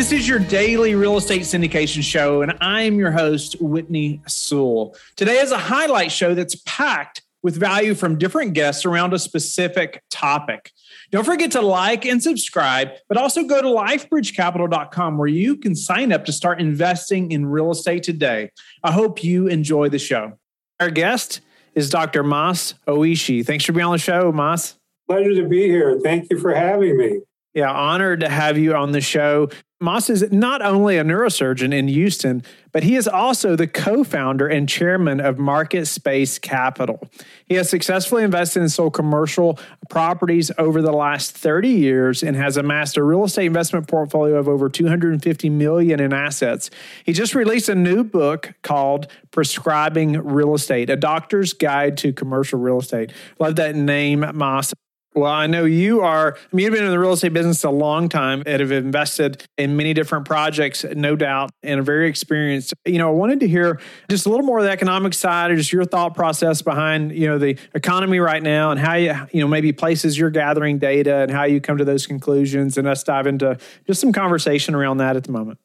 This is your daily real estate syndication show, and I'm your host, Whitney Sewell. Today is a highlight show that's packed with value from different guests around a specific topic. Don't forget to like and subscribe, but also go to lifebridgecapital.com where you can sign up to start investing in real estate today. I hope you enjoy the show. Our guest is Dr. Mas Oishi. Thanks for being on the show, Mas. Pleasure to be here. Thank you for having me. Yeah, honored to have you on the show. Mas is not only a neurosurgeon in Houston, but he is also the co founder and chairman of Market Space Capital. He has successfully invested and sold commercial properties over the last 30 years and has amassed a real estate investment portfolio of over 250 million in assets. He just released a new book called Prescribing Real Estate, a doctor's guide to commercial real estate. Love that name, Mas. Well, I know you are, I mean, you've been in the real estate business a long time and have invested in many different projects, no doubt, and are very experienced. You know, I wanted to hear just a little more of the economic side or just your thought process behind, you know, the economy right now and how you, you know, maybe places you're gathering data and how you come to those conclusions and us dive into just some conversation around that at the moment.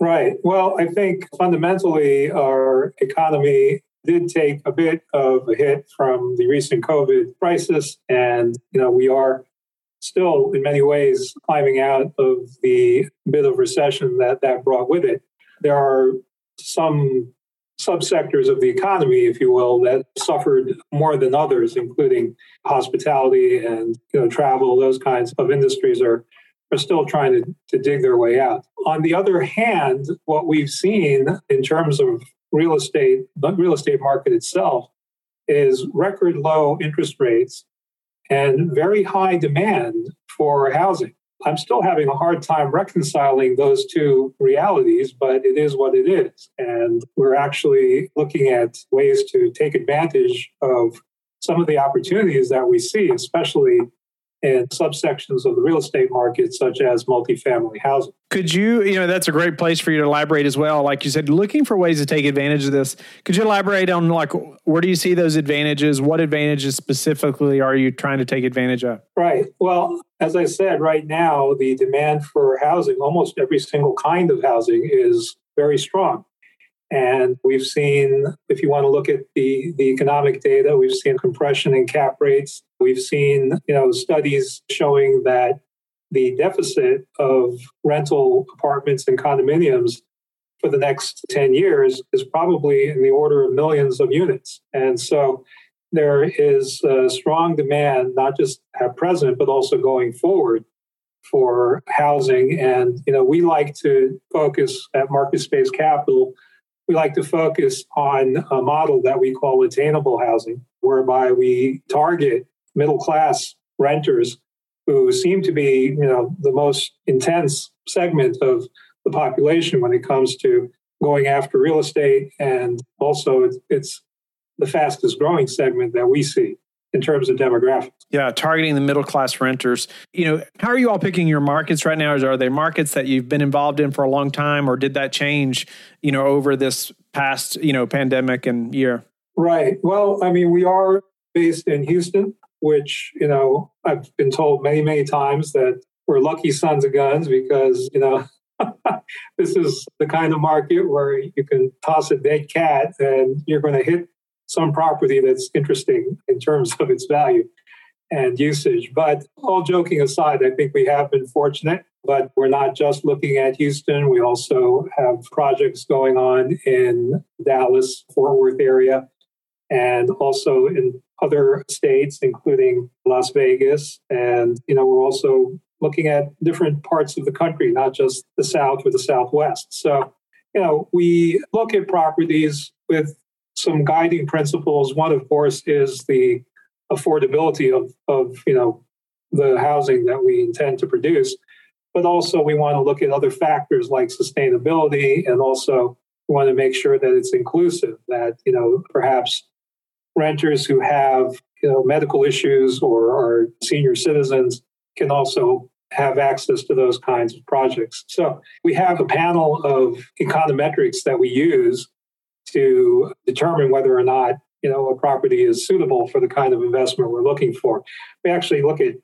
Right. Well, I think fundamentally our economy did take a bit of a hit from the recent COVID crisis. And, you know, we are still in many ways climbing out of the bit of recession that that brought with it. There are some subsectors of the economy, if you will, that suffered more than others, including hospitality and you know travel. Those kinds of industries are are still trying to, to dig their way out. On the other hand, what we've seen in terms of real estate, the real estate market itself is record low interest rates and very high demand for housing. I'm still having a hard time reconciling those two realities, but it is what it is. And we're actually looking at ways to take advantage of some of the opportunities that we see, especially and subsections of the real estate market, such as multifamily housing. Could you, you know, that's a great place for you to elaborate as well. Like you said, looking for ways to take advantage of this. Could you elaborate on like where do you see those advantages? What advantages specifically are you trying to take advantage of? Right. Well, as I said, right now the demand for housing, almost every single kind of housing, is very strong. And we've seen, if you want to look at the, the economic data, we've seen compression in cap rates. We've seen, you know, studies showing that the deficit of rental apartments and condominiums for the next 10 years is probably in the order of millions of units. And so there is a strong demand, not just at present, but also going forward for housing. And, you know, we like to focus at Market Space Capital we like to focus on a model that we call attainable housing, whereby we target middle class renters who seem to be, you know, the most intense segment of the population when it comes to going after real estate, and also it's, it's the fastest growing segment that we see in terms of demographics. Yeah, targeting the middle class renters. You know, how are you all picking your markets right now? Are they markets that you've been involved in for a long time, or did that change, you know, over this past, you know, pandemic and year? Right. Well, I mean, we are based in Houston, which, you know, I've been told many, many times that we're lucky sons of guns because, you know, this is the kind of market where you can toss a dead cat and you're going to hit some property that's interesting in terms of its value and usage. But all joking aside, I think we have been fortunate, but we're not just looking at Houston. We also have projects going on in Dallas, Fort Worth area, and also in other states, including Las Vegas. And, you know, we're also looking at different parts of the country, not just the South or the Southwest. So, you know, we look at properties with some guiding principles. One, of course, is the affordability of, of you know the housing that we intend to produce, but also we want to look at other factors like sustainability, and also we want to make sure that it's inclusive. That you know perhaps renters who have you know medical issues or are senior citizens can also have access to those kinds of projects. So we have a panel of econometrics that we use to determine whether or not you know a property is suitable for the kind of investment we're looking for. We actually look at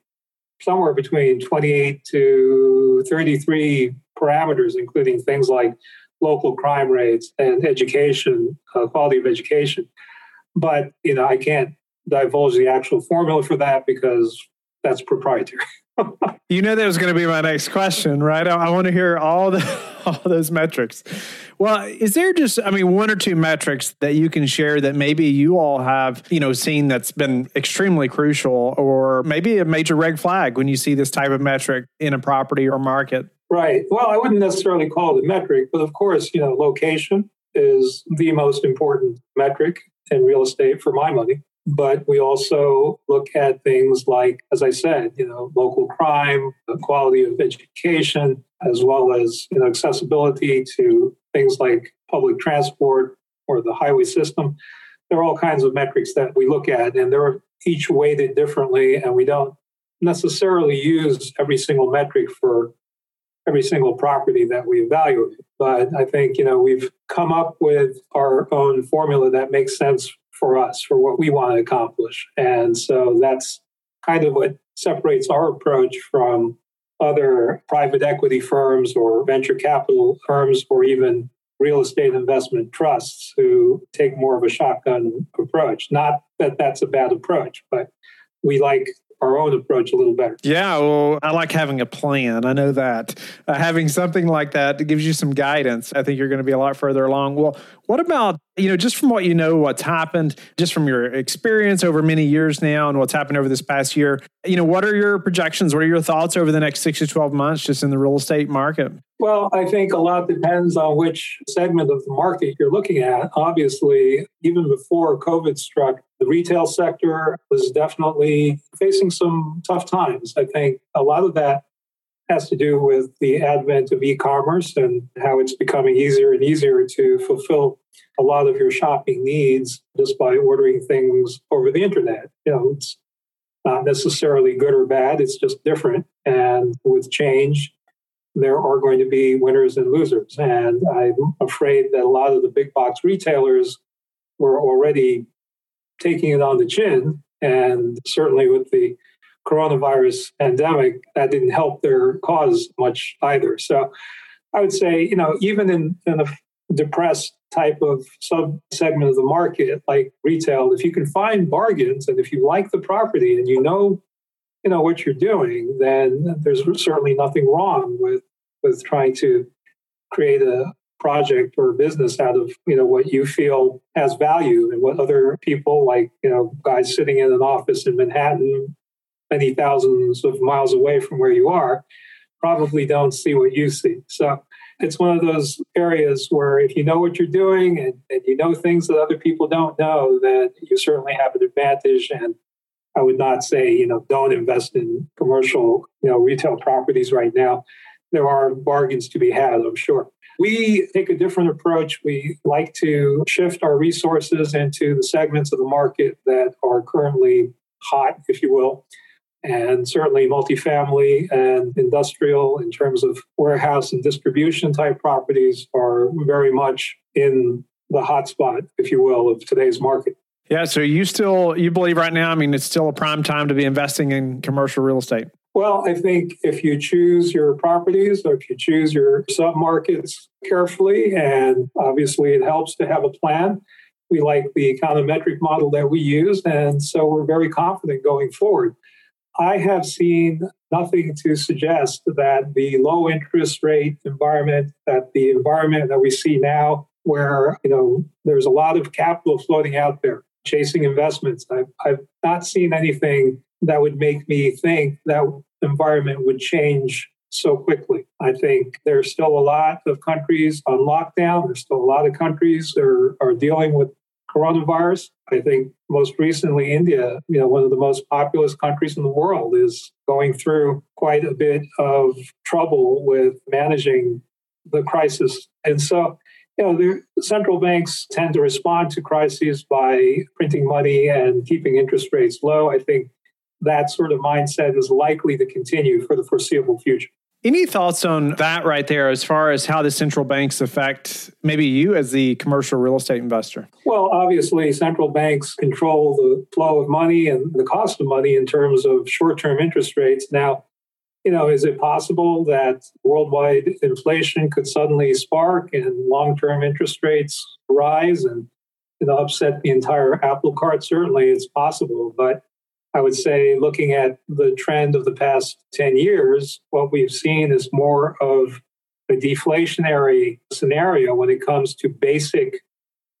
somewhere between 28 to 33 parameters, including things like local crime rates and education, uh, quality of education. But you know, I can't divulge the actual formula for that because that's proprietary. you know that was going to be my next question, right? I, I want to hear all the all those metrics. Well, is there just I mean one or two metrics that you can share that maybe you all have, you know, seen that's been extremely crucial or maybe a major red flag when you see this type of metric in a property or market? Right. Well, I wouldn't necessarily call it a metric, but of course, you know, location is the most important metric in real estate for my money. But we also look at things like, as I said, you know, local crime, the quality of education, as well as you know, accessibility to things like public transport or the highway system. There are all kinds of metrics that we look at, and they're each weighted differently, and we don't necessarily use every single metric for every single property that we evaluate. But I think, you know, we've come up with our own formula that makes sense for us, for what we want to accomplish. And so that's kind of what separates our approach from other private equity firms or venture capital firms or even real estate investment trusts who take more of a shotgun approach. Not that that's a bad approach, but we like our own approach a little better. Yeah, well, I like having a plan. I know that. Uh, having something like that gives you some guidance. I think you're going to be a lot further along. Well, what about, you know, just from what you know, what's happened, just from your experience over many years now and what's happened over this past year, you know, what are your projections? What are your thoughts over the next six to 12 months just in the real estate market? Well, I think a lot depends on which segment of the market you're looking at. Obviously, even before COVID struck, the retail sector was definitely facing some tough times. I think a lot of that has to do with the advent of e-commerce and how it's becoming easier and easier to fulfill a lot of your shopping needs just by ordering things over the internet. You know, it's not necessarily good or bad, it's just different. And with change, there are going to be winners and losers. And I'm afraid that a lot of the big box retailers were already taking it on the chin. And certainly with the coronavirus pandemic, that didn't help their cause much either. So I would say, you know, even in, in a depressed type of sub segment of the market like retail, if you can find bargains and if you like the property and you know, you know what you're doing, then there's certainly nothing wrong with with trying to create a project or business out of you know what you feel has value and what other people like you know guys sitting in an office in manhattan many thousands of miles away from where you are probably don't see what you see. So it's one of those areas where if you know what you're doing and, and you know things that other people don't know, then you certainly have an advantage. And I would not say, you know, don't invest in commercial, you know, retail properties right now. There are bargains to be had, I'm sure. We take a different approach. We like to shift our resources into the segments of the market that are currently hot, if you will and certainly multifamily and industrial in terms of warehouse and distribution type properties are very much in the hotspot, if you will, of today's market. Yeah, so you still you believe right now, I mean it's still a prime time to be investing in commercial real estate. Well, I think if you choose your properties or if you choose your submarkets carefully, and obviously it helps to have a plan. We like the econometric model that we use, and so we're very confident going forward. I have seen nothing to suggest that the low interest rate environment, that the environment that we see now, where you know there's a lot of capital floating out there chasing investments, I've, I've not seen anything that would make me think that environment would change so quickly. I think there's still a lot of countries on lockdown. There's still a lot of countries that are, are dealing with coronavirus. I think most recently, India, you know, one of the most populous countries in the world, is going through quite a bit of trouble with managing the crisis. And so, you know, the central banks tend to respond to crises by printing money and keeping interest rates low. I think that sort of mindset is likely to continue for the foreseeable future. Any thoughts on that right there as far as how the central banks affect maybe you as the commercial real estate investor? Well, obviously, central banks control the flow of money and the cost of money in terms of short term interest rates. Now, you know, is it possible that worldwide inflation could suddenly spark and long-term interest rates rise and you know, upset the entire apple cart? Certainly, it's possible, but I would say, looking at the trend of the past 10 years, what we've seen is more of a deflationary scenario when it comes to basic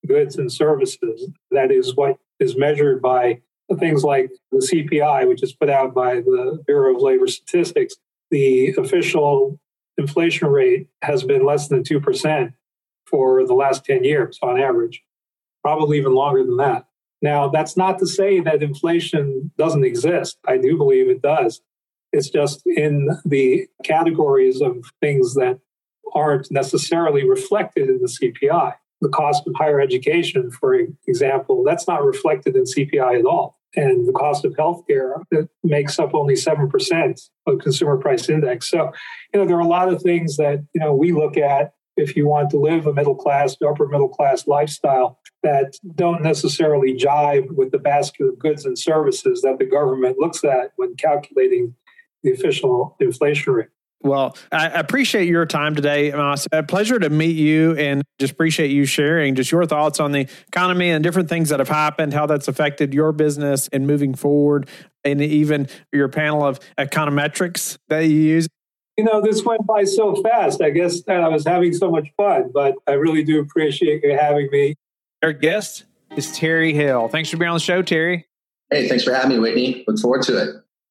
goods and services. That is what is measured by things like the CPI, which is put out by the Bureau of Labor Statistics. The official inflation rate has been less than 2% for the last 10 years on average, probably even longer than that. Now, that's not to say that inflation doesn't exist. I do believe it does. It's just in the categories of things that aren't necessarily reflected in the CPI. The cost of higher education, for example, that's not reflected in CPI at all. And the cost of healthcare that makes up only 7% of consumer price index. So, you know, there are a lot of things that, you know, we look at if you want to live a middle class, upper middle class lifestyle that don't necessarily jive with the basket of goods and services that the government looks at when calculating the official inflation rate. Well, I appreciate your time today, Mas. A pleasure to meet you and just appreciate you sharing just your thoughts on the economy and different things that have happened, how that's affected your business and moving forward, and even your panel of econometrics that you use. You know, this went by so fast. I guess I was having so much fun, but I really do appreciate you having me. Our guest is Terry Hale. Thanks for being on the show, Terry. Hey, thanks for having me, Whitney. Look forward to it.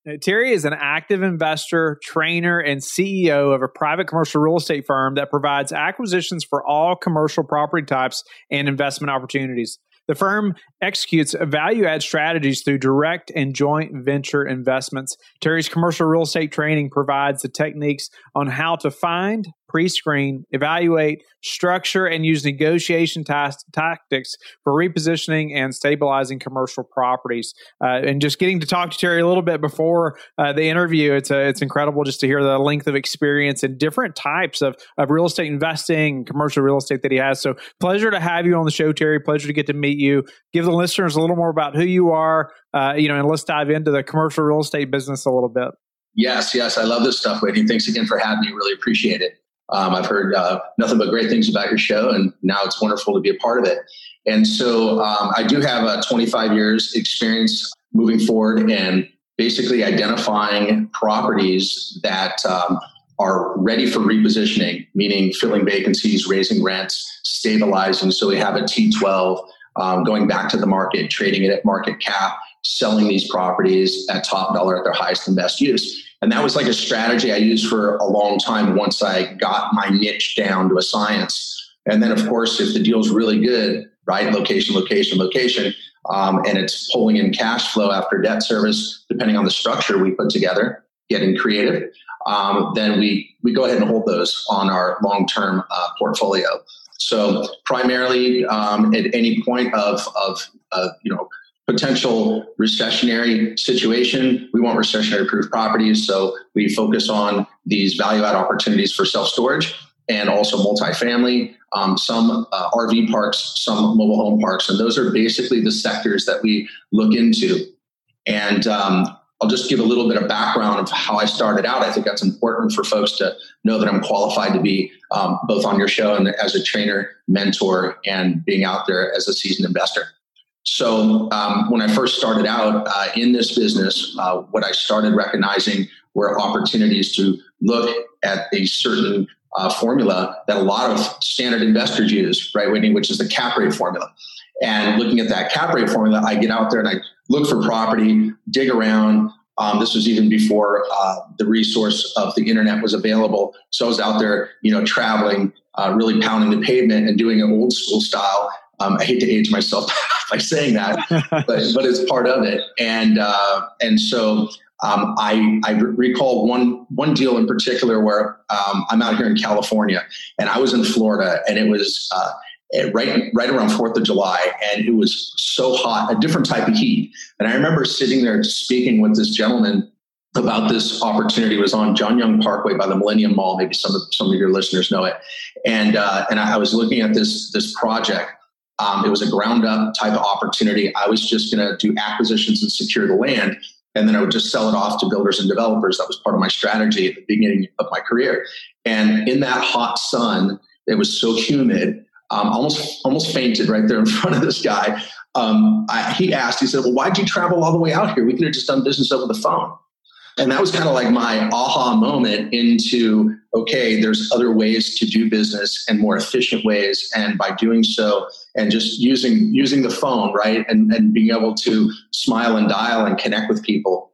Uh, Terry is an active investor, trainer, and CEO of a private commercial real estate firm that provides acquisitions for all commercial property types and investment opportunities. The firm executes value add strategies through direct and joint venture investments. Terry's commercial real estate training provides the techniques on how to find, pre screen, evaluate, structure, and use negotiation t- tactics for repositioning and stabilizing commercial properties. Uh, and just getting to talk to Terry a little bit before uh, the interview, it's, a, it's incredible just to hear the length of experience and different types of, of real estate investing, commercial real estate that he has. So, pleasure to have you on the show, Terry. Pleasure to get to meet you. Give the listeners a little more about who you are, uh, you know, and let's dive into the commercial real estate business a little bit. Yes, yes, I love this stuff, Whitney. Thanks again for having me. Really appreciate it. Um, I've heard uh, nothing but great things about your show, and now it's wonderful to be a part of it. And so um, I do have a 25 years experience moving forward and basically identifying properties that um, are ready for repositioning, meaning filling vacancies, raising rents, stabilizing. So we have a T12 um, going back to the market, trading it at market cap, selling these properties at top dollar at their highest and best use. And that was like a strategy I used for a long time once I got my niche down to a science. And then, of course, if the deal's really good, right, location, location, location, um, and it's pulling in cash flow after debt service, depending on the structure we put together, getting creative, um, then we we go ahead and hold those on our long term uh, portfolio. So primarily, um, at any point of of uh, you know potential recessionary situation. We want recessionary proof properties. So we focus on these value add opportunities for self storage and also multifamily, um, some uh, RV parks, some mobile home parks. And those are basically the sectors that we look into. And um, I'll just give a little bit of background of how I started out. I think that's important for folks to know that I'm qualified to be um, both on your show and as a trainer, mentor, and being out there as a seasoned investor. So um, when I first started out uh, in this business, uh, what I started recognizing were opportunities to look at a certain uh, formula that a lot of standard investors use, right, Whitney, which is the cap rate formula. And looking at that cap rate formula, I get out there and I look for property, dig around. Um, this was even before uh, the resource of the internet was available. So I was out there, you know, traveling, uh, really pounding the pavement and doing it old school style um, I hate to age myself by saying that, but but it's part of it. And uh, and so um, I I recall one one deal in particular where um, I'm out here in California and I was in Florida and it was. Uh, right right around Fourth of July, and it was so hot, a different type of heat. And I remember sitting there speaking with this gentleman about this opportunity it was on John Young Parkway by the Millennium Mall. Maybe some of some of your listeners know it. And uh, and I was looking at this this project, um, it was a ground up type of opportunity. I was just going to do acquisitions and secure the land. And then I would just sell it off to builders and developers. That was part of my strategy at the beginning of my career. And in that hot sun, it was so humid, um, almost almost fainted right there in front of this guy. Um, I, he asked, he said, "Well, why'd you travel all the way out here? We could have just done business over the phone." And that was kind of like my aha moment into okay, there's other ways to do business and more efficient ways. And by doing so, and just using using the phone, right, and, and being able to smile and dial and connect with people,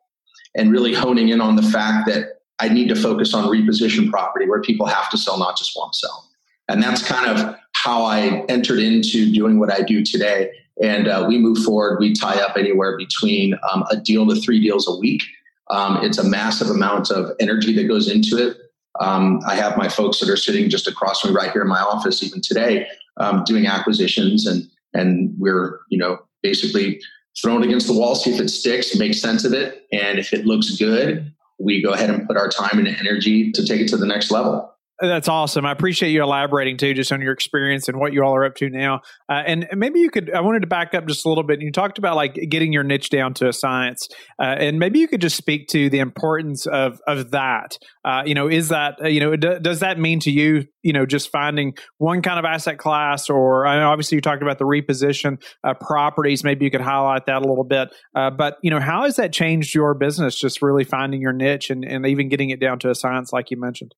and really honing in on the fact that I need to focus on reposition property where people have to sell, not just want to sell. And that's kind of how I entered into doing what I do today. And uh, we move forward. We tie up anywhere between um, a deal to three deals a week. Um, it's a massive amount of energy that goes into it. Um, I have my folks that are sitting just across from me right here in my office, even today, um, doing acquisitions, and and we're you know basically thrown against the wall, see if it sticks, make sense of it, and if it looks good, we go ahead and put our time and energy to take it to the next level. That's awesome. I appreciate you elaborating too, just on your experience and what you all are up to now. Uh, and maybe you could, I wanted to back up just a little bit. You talked about like getting your niche down to a science, uh, and maybe you could just speak to the importance of of that. Uh, you know, is that uh, you know, d- does that mean to you, you know, just finding one kind of asset class, or obviously you talked about the reposition uh, properties. Maybe you could highlight that a little bit. Uh, but you know, how has that changed your business? Just really finding your niche and and even getting it down to a science, like you mentioned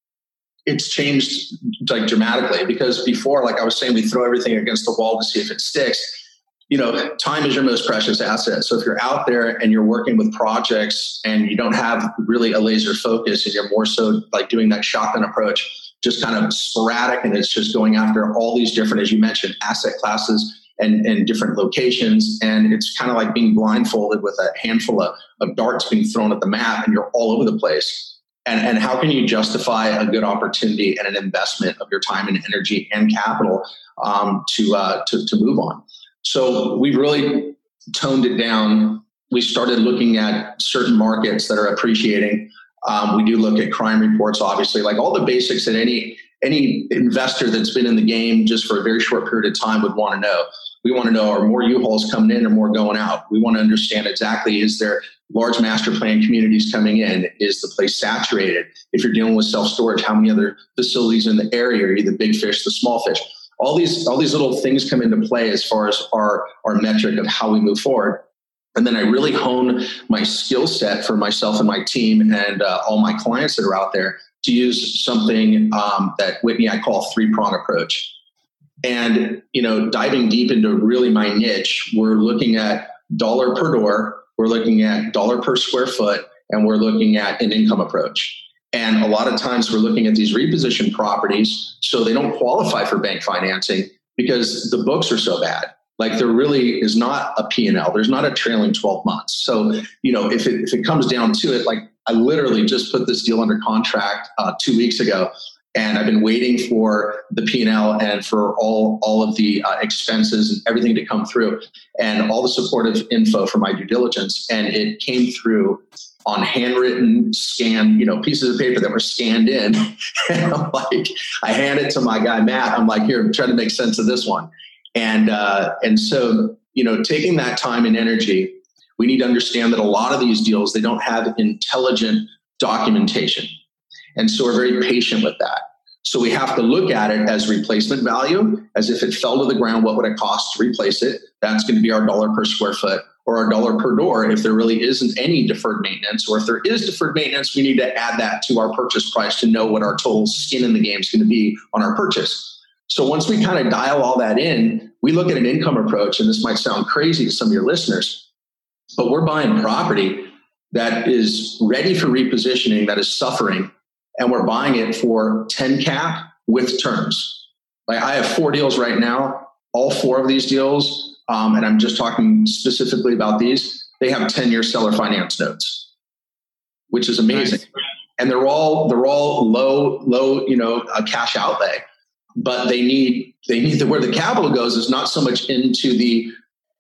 it's changed like dramatically because before, like I was saying, we throw everything against the wall to see if it sticks. You know, time is your most precious asset. So if you're out there and you're working with projects and you don't have really a laser focus and you're more so like doing that shotgun approach, just kind of sporadic and it's just going after all these different, as you mentioned, asset classes and, and different locations. And it's kind of like being blindfolded with a handful of, of darts being thrown at the map and you're all over the place and, and how can you justify a good opportunity and an investment of your time and energy and capital um, to, uh, to, to move on? So we've really toned it down. We started looking at certain markets that are appreciating. Um, we do look at crime reports, obviously, like all the basics that any any investor that's been in the game just for a very short period of time would want to know. We want to know are more U-Hauls coming in or more going out? We want to understand exactly is there large master plan communities coming in? Is the place saturated? If you're dealing with self storage, how many other facilities in the area? Are you the big fish, the small fish? All these all these little things come into play as far as our our metric of how we move forward. And then I really hone my skill set for myself and my team and uh, all my clients that are out there to use something um, that Whitney I call three prong approach. And you know, diving deep into really my niche, we're looking at dollar per door we're looking at dollar per square foot, and we're looking at an income approach. And a lot of times we're looking at these repositioned properties, so they don't qualify for bank financing because the books are so bad. Like there really is not a P&L. There's not a trailing 12 months. So, you know, if it, if it comes down to it, like I literally just put this deal under contract uh, two weeks ago and I've been waiting for the P&L and for all all of the uh, expenses and everything to come through, and all the supportive info for my due diligence, and it came through on handwritten, scanned, you know, pieces of paper that were scanned in. and I'm like, I hand it to my guy Matt. I'm like, here, I'm trying to make sense of this one, and uh, and so you know, taking that time and energy, we need to understand that a lot of these deals they don't have intelligent documentation and so we're very patient with that. So we have to look at it as replacement value, as if it fell to the ground, what would it cost to replace it? That's going to be our dollar per square foot or our dollar per door if there really isn't any deferred maintenance. Or if there is deferred maintenance, we need to add that to our purchase price to know what our total skin in the game is going to be on our purchase. So once we kind of dial all that in, we look at an income approach, and this might sound crazy to some of your listeners, but we're buying property that is ready for repositioning, that is suffering, and we're buying it for 10 cap with terms. Like I have four deals right now. All four of these deals, um, and I'm just talking specifically about these, they have 10 year seller finance notes, which is amazing. Nice. And they're all they're all low low you know a cash outlay, but they need they need the, where the capital goes is not so much into the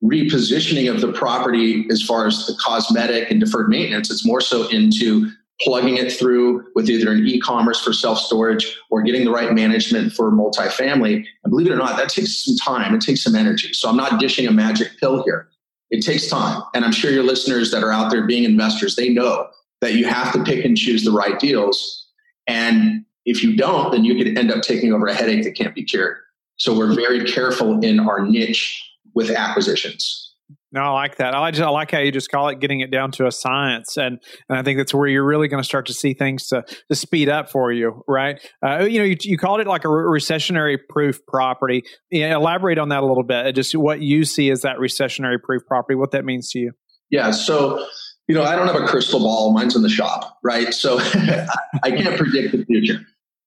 repositioning of the property as far as the cosmetic and deferred maintenance. It's more so into plugging it through with either an e-commerce for self-storage or getting the right management for multifamily. And believe it or not, that takes some time. It takes some energy. So I'm not dishing a magic pill here. It takes time. And I'm sure your listeners that are out there being investors, they know that you have to pick and choose the right deals. And if you don't, then you could end up taking over a headache that can't be cured. So we're very careful in our niche with acquisitions. No, I like that. I like, I like how you just call it getting it down to a science, and and I think that's where you're really going to start to see things to to speed up for you, right? Uh, you know, you, you called it like a recessionary proof property. Yeah, elaborate on that a little bit. Just what you see as that recessionary proof property, what that means to you. Yeah. So you know, I don't have a crystal ball. Mine's in the shop, right? So I can't predict the future.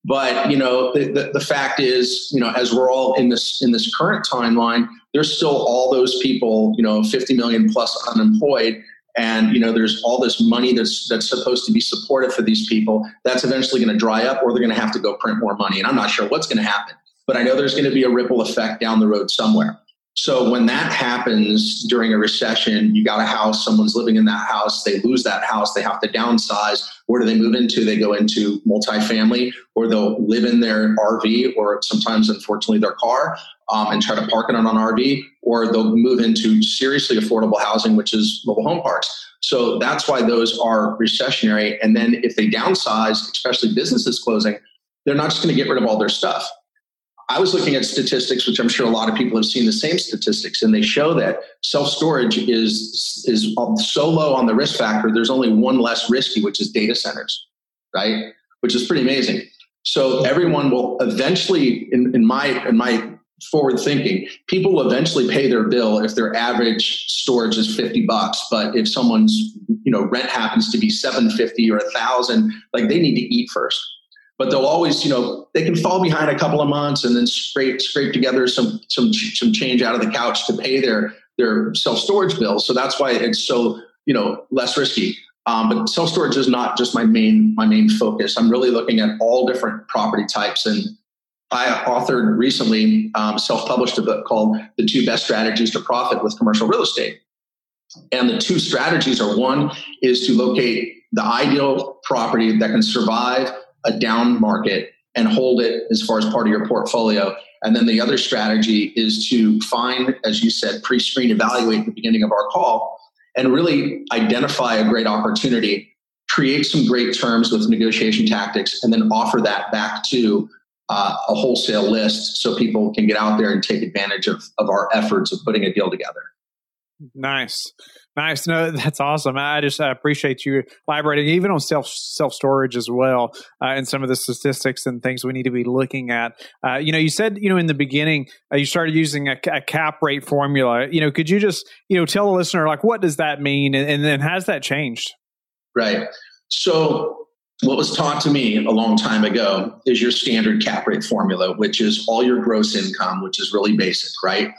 But you know, the, the, the, fact is, you know, as we're all in this in this current timeline, there's still all those people, you know, 50 million plus unemployed, and you know, there's all this money that's that's supposed to be supportive for these people. That's eventually going to dry up, or they're going to have to go print more money. And I'm not sure what's going to happen, but I know there's going to be a ripple effect down the road somewhere. So when that happens during a recession, you got a house, someone's living in that house, they lose that house, they have to downsize. Where do they move into? They go into multifamily, or they'll live in their RV, or sometimes, unfortunately, their car, um, and try to park it on an RV, or they'll move into seriously affordable housing, which is mobile home parks. So that's why those are recessionary. And then if they downsize, especially businesses closing, they're not just going to get rid of all their stuff I was looking at statistics, which I'm sure a lot of people have seen the same statistics, and they show that self storage is is so low on the risk factor. There's only one less risky, which is data centers, right? Which is pretty amazing. So everyone will eventually, in, in my in my forward thinking, people will eventually pay their bill if their average storage is 50 bucks. But if someone's you know rent happens to be 750 or a thousand, like they need to eat first but they'll always, you know, they can fall behind a couple of months and then scrape scrape together some some some change out of the couch to pay their their self storage bills. So that's why it's so you know less risky. Um, but self storage is not just my main my main focus. I'm really looking at all different property types and. I authored recently, um, self published a book called The Two Best Strategies to Profit with Commercial Real Estate. And the two strategies are one is to locate the ideal property that can survive a down market and hold it as far as part of your portfolio. And then the other strategy is to find, as you said, pre screen, evaluate at the beginning of our call, and really identify a great opportunity, create some great terms with negotiation tactics, and then offer that back to uh, a wholesale list so people can get out there and take advantage of, of our efforts of putting a deal together. Nice. Nice. No, that's awesome. I just I appreciate you elaborating even on self self storage as well, uh, and some of the statistics and things we need to be looking at. Uh, you know, you said you know in the beginning uh, you started using a, a, cap rate formula. You know, could you just you know tell the listener like what does that mean, and, and then has that changed? Right. So what was taught to me a long time ago is your standard cap rate formula, which is all your gross income, which is really basic, right?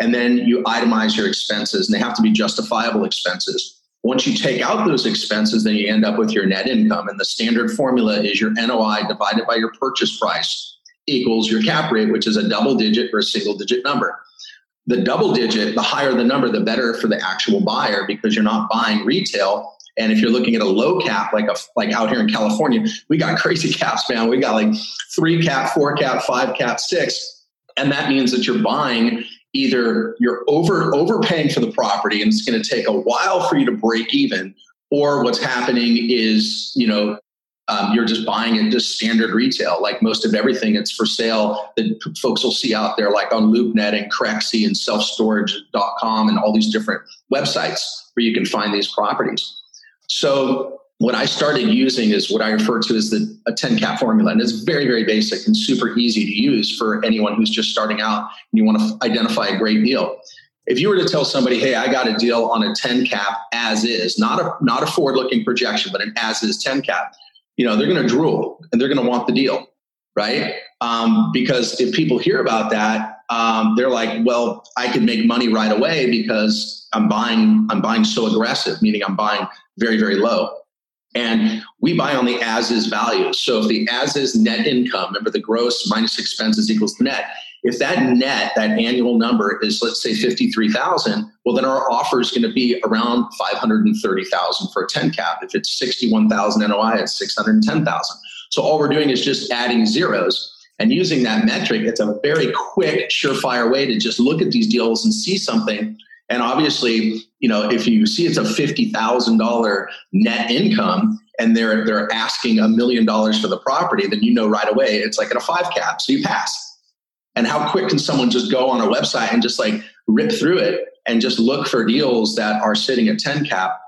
And then you itemize your expenses, and they have to be justifiable expenses. Once you take out those expenses, then you end up with your net income. And the standard formula is your NOI divided by your purchase price equals your cap rate, which is a double digit or a single digit number. The double digit, the higher the number, the better for the actual buyer because you're not buying retail and if you're looking at a low cap, like a like out here in California, we got crazy caps, man. We got like three cap, four cap, five cap, six, and that means that you're buying either you're over overpaying for the property and it's going to take a while for you to break even, or what's happening is you know um, you're just buying it just standard retail. Like most of everything, it's for sale that folks will see out there, like on LoopNet and Crexi and selfstorage.com and all these different websites where you can find these properties. So what I started using is what I refer to as the a 10 cap formula. And it's very, very basic and super easy to use for anyone who's just starting out and you want to identify a great deal. If you were to tell somebody, hey, I got a deal on a 10 cap as is, not a not a forward-looking projection, but an as is 10 cap, you know, they're gonna drool and they're gonna want the deal, right? Um, because if people hear about that, um, they're like, well, I could make money right away because I'm buying, I'm buying so aggressive, meaning I'm buying very, very low. And we buy on the as is value. So if the as is net income, remember the gross minus expenses equals net. If that net, that annual number is let's say 53,000, well then our offer is going to be around 530,000 for a 10 cap. If it's 61,000 NOI, it's 610,000. So all we're doing is just adding zeros and using that metric. It's a very quick, surefire way to just look at these deals and see something and obviously, you know, if you see it's a fifty thousand dollar net income and they're they're asking a million dollars for the property, then you know right away it's like at a five cap, so you pass. And how quick can someone just go on a website and just like rip through it and just look for deals that are sitting at 10 cap?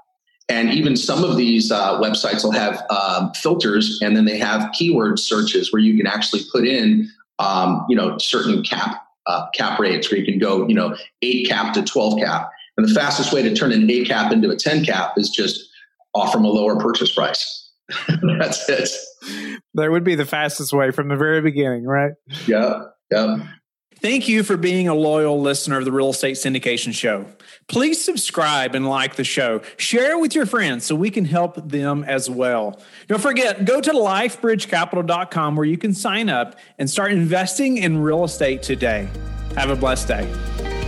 And even some of these uh, websites will have um, filters, and then they have keyword searches where you can actually put in, um, you know, certain cap uh, cap rates where you can go, you know, eight cap to 12 cap. And the fastest way to turn an eight cap into a 10 cap is just offer them a lower purchase price. That's it. That would be the fastest way from the very beginning, right? Yeah. Yeah. Thank you for being a loyal listener of the Real Estate Syndication Show. Please subscribe and like the show. Share it with your friends so we can help them as well. Don't forget, go to lifebridgecapital.com where you can sign up and start investing in real estate today. Have a blessed day.